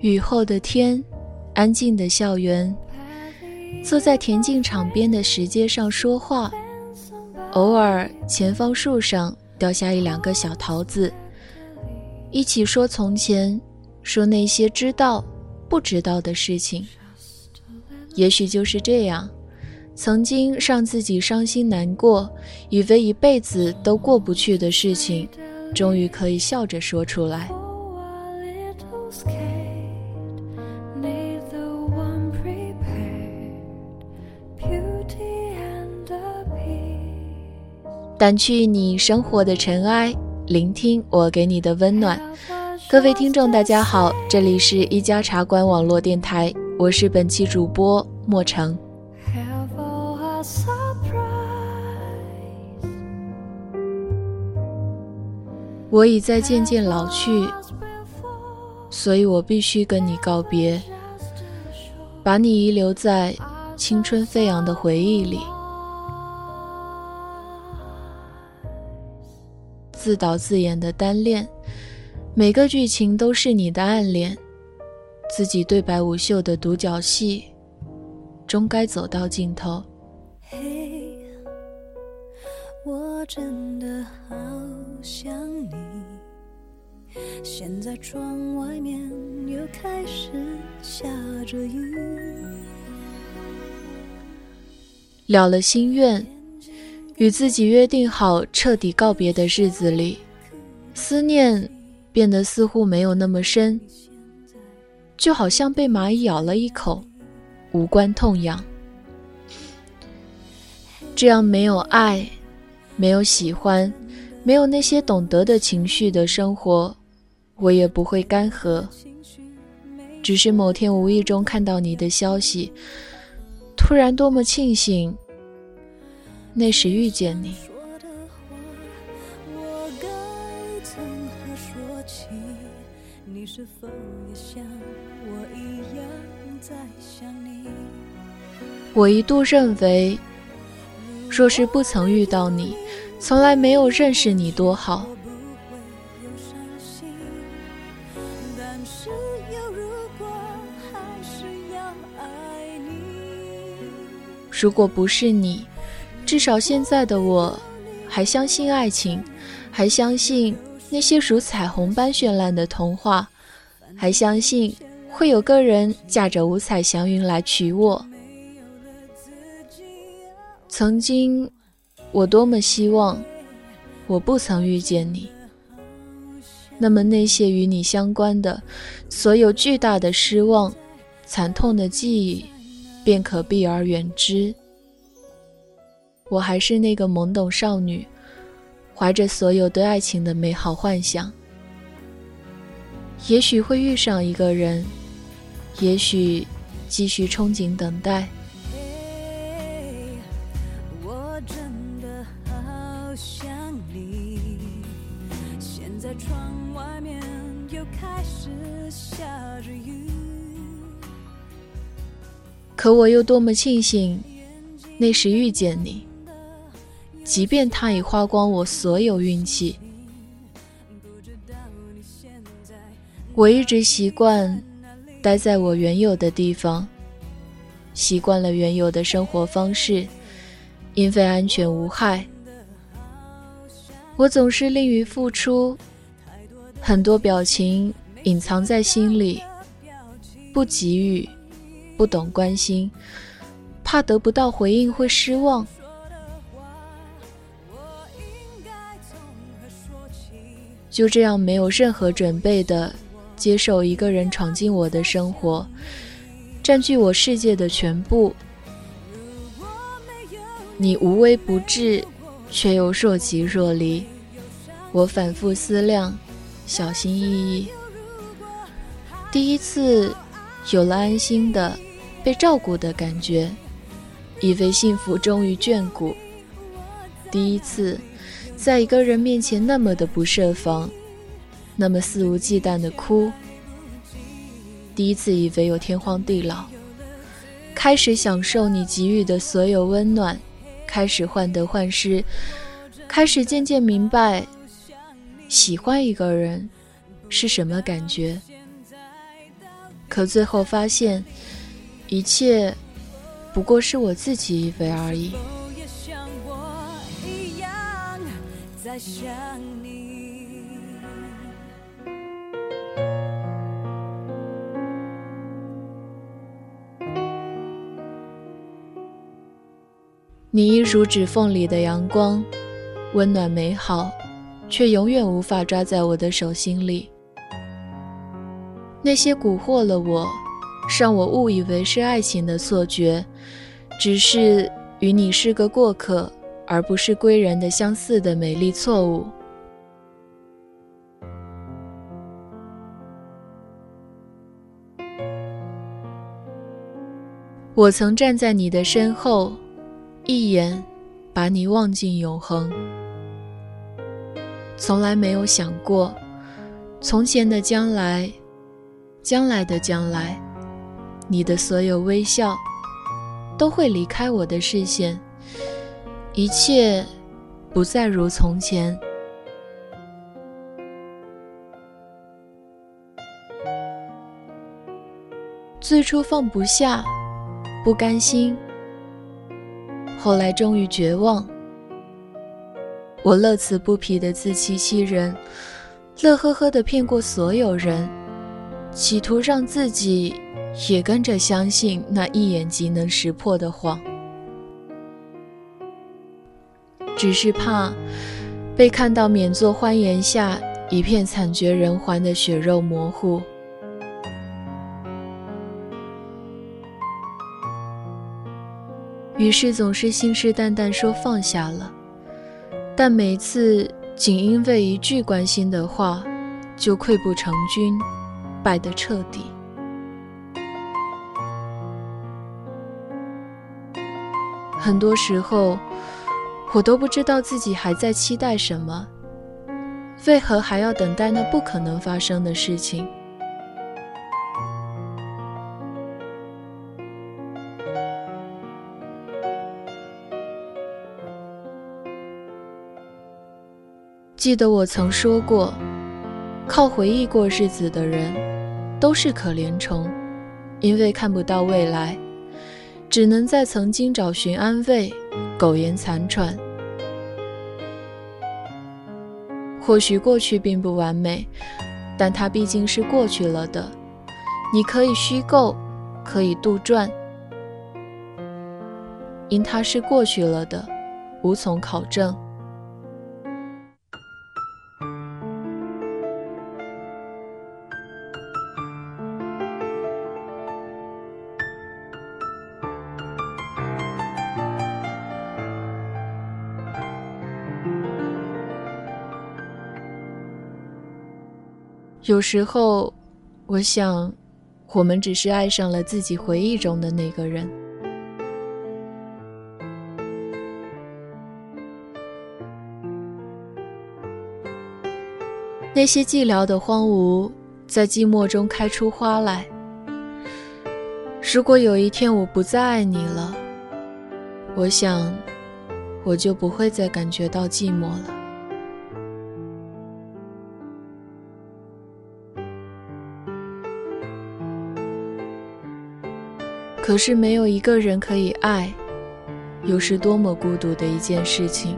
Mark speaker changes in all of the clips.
Speaker 1: 雨后的天，安静的校园，坐在田径场边的石阶上说话，偶尔前方树上掉下一两个小桃子，一起说从前，说那些知道不知道的事情。也许就是这样。曾经让自己伤心难过，以为一辈子都过不去的事情，终于可以笑着说出来。掸去你生活的尘埃，聆听我给你的温暖。各位听众，大家好，这里是一家茶馆网络电台，我是本期主播莫成。我已在渐渐老去，所以我必须跟你告别，把你遗留在青春飞扬的回忆里。自导自演的单恋，每个剧情都是你的暗恋，自己对白无袖的独角戏，终该走到尽头。我真的好想你。现在窗外面又开始下着雨。了了心愿，与自己约定好彻底告别的日子里，思念变得似乎没有那么深，就好像被蚂蚁咬了一口，无关痛痒。这样没有爱。没有喜欢，没有那些懂得的情绪的生活，我也不会干涸。只是某天无意中看到你的消息，突然多么庆幸，那时遇见你。我一度认为。若是不曾遇到你，从来没有认识你，多好。如果不是你，至少现在的我，还相信爱情，还相信那些如彩虹般绚烂的童话，还相信会有个人驾着五彩祥云来娶我。曾经，我多么希望我不曾遇见你。那么那些与你相关的所有巨大的失望、惨痛的记忆，便可避而远之。我还是那个懵懂少女，怀着所有对爱情的美好幻想。也许会遇上一个人，也许继续憧憬等待。可我又多么庆幸，那时遇见你。即便他已花光我所有运气，我一直习惯待在我原有的地方，习惯了原有的生活方式，因为安全无害。我总是吝于付出，很多表情隐藏在心里，不给予。不懂关心，怕得不到回应会失望。就这样没有任何准备的接受一个人闯进我的生活，占据我世界的全部。你无微不至，却又若即若离。我反复思量，小心翼翼。第一次有了安心的。被照顾的感觉，以为幸福终于眷顾。第一次，在一个人面前那么的不设防，那么肆无忌惮的哭。第一次以为有天荒地老，开始享受你给予的所有温暖，开始患得患失，开始渐渐明白，喜欢一个人是什么感觉，可最后发现，一切不过是我自己以为而已。想你你一如指缝里的阳光，温暖美好，却永远无法抓在我的手心里。那些蛊惑了我，让我误以为是爱情的错觉，只是与你是个过客，而不是归人的相似的美丽错误。我曾站在你的身后。一眼，把你望进永恒。从来没有想过，从前的将来，将来的将来，你的所有微笑，都会离开我的视线，一切不再如从前。最初放不下，不甘心。后来终于绝望，我乐此不疲的自欺欺人，乐呵呵的骗过所有人，企图让自己也跟着相信那一眼即能识破的谎。只是怕被看到免作欢颜下一片惨绝人寰的血肉模糊。于是总是信誓旦旦说放下了，但每次仅因为一句关心的话，就溃不成军，败得彻底。很多时候，我都不知道自己还在期待什么，为何还要等待那不可能发生的事情？记得我曾说过，靠回忆过日子的人都是可怜虫，因为看不到未来，只能在曾经找寻安慰，苟延残喘。或许过去并不完美，但它毕竟是过去了的。你可以虚构，可以杜撰，因它是过去了的，无从考证。有时候，我想，我们只是爱上了自己回忆中的那个人。那些寂寥的荒芜，在寂寞中开出花来。如果有一天我不再爱你了，我想，我就不会再感觉到寂寞了。可是没有一个人可以爱，又是多么孤独的一件事情。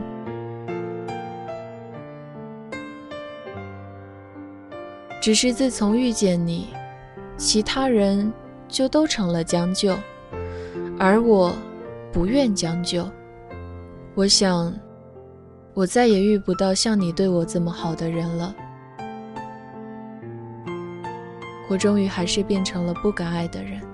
Speaker 1: 只是自从遇见你，其他人就都成了将就，而我不愿将就。我想，我再也遇不到像你对我这么好的人了。我终于还是变成了不敢爱的人。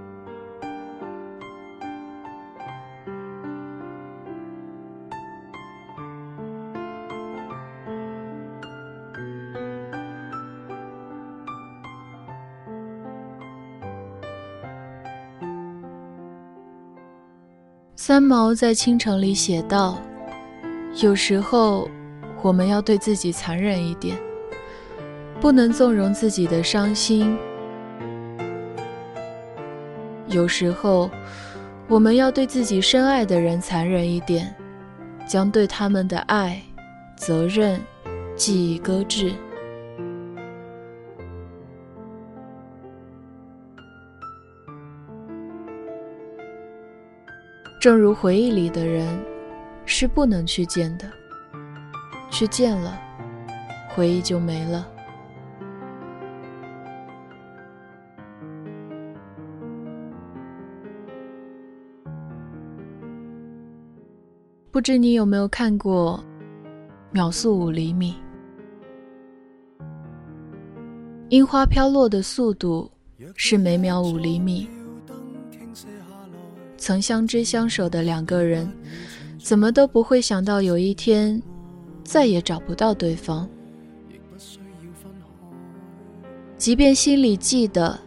Speaker 1: 三毛在《倾城》里写道：“有时候，我们要对自己残忍一点，不能纵容自己的伤心；有时候，我们要对自己深爱的人残忍一点，将对他们的爱、责任记忆搁置。”
Speaker 2: 正如回忆里的人，是不能去见的，去见了，回忆就没了。不知你有没有看过《秒速五厘米》？樱花飘落的速度是每秒五厘米。曾相知相守的两个人，怎么都不会想到有一天再也找不到对方。即便心里记得，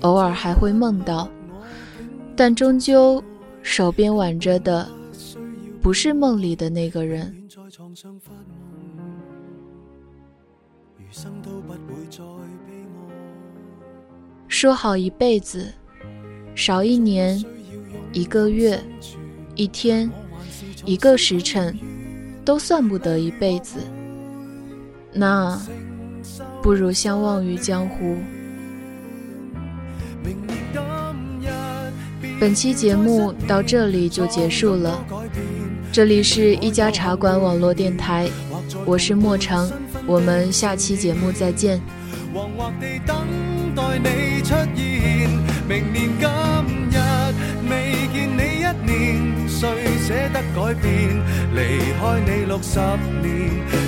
Speaker 2: 偶尔还会梦到，但终究手边挽着的。不是梦里的那个人。说好一辈子，少一年、一个月、一天、一个时辰，都算不得一辈子。那不如相忘于江湖。本期节目到这里就结束了。这里是一家茶馆网络电台，我是莫成，我们下期节目再见。惶惑地等待你出现，明年谁舍得改变？离开你六十年，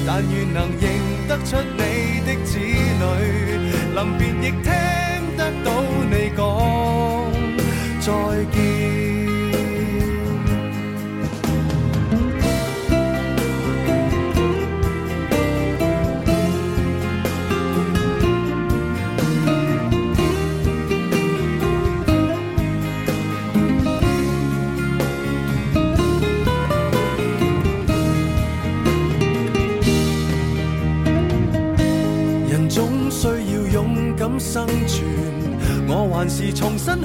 Speaker 2: 但愿能认得出你的子女，临别亦听得到你讲再见。我还是重新许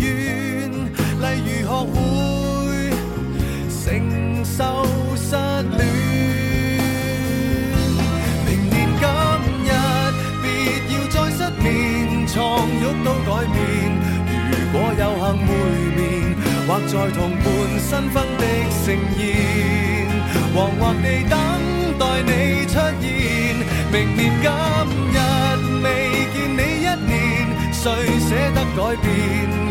Speaker 2: 愿，例如学会承受失恋。明年今日，别要再失眠，床褥都改变。如果有幸会面，或在同伴新婚的盛宴，惶惑地等待你出现。明年今日。谁舍得改变？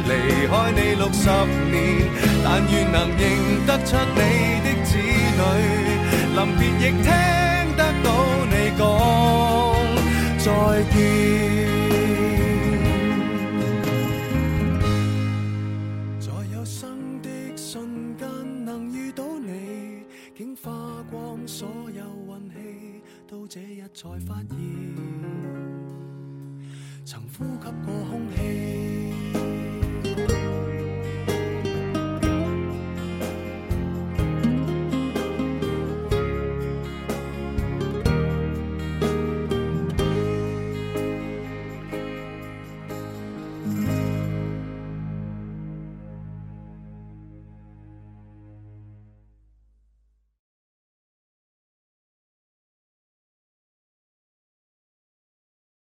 Speaker 2: 离开你六十年，但愿能认得出你的子女。临别亦听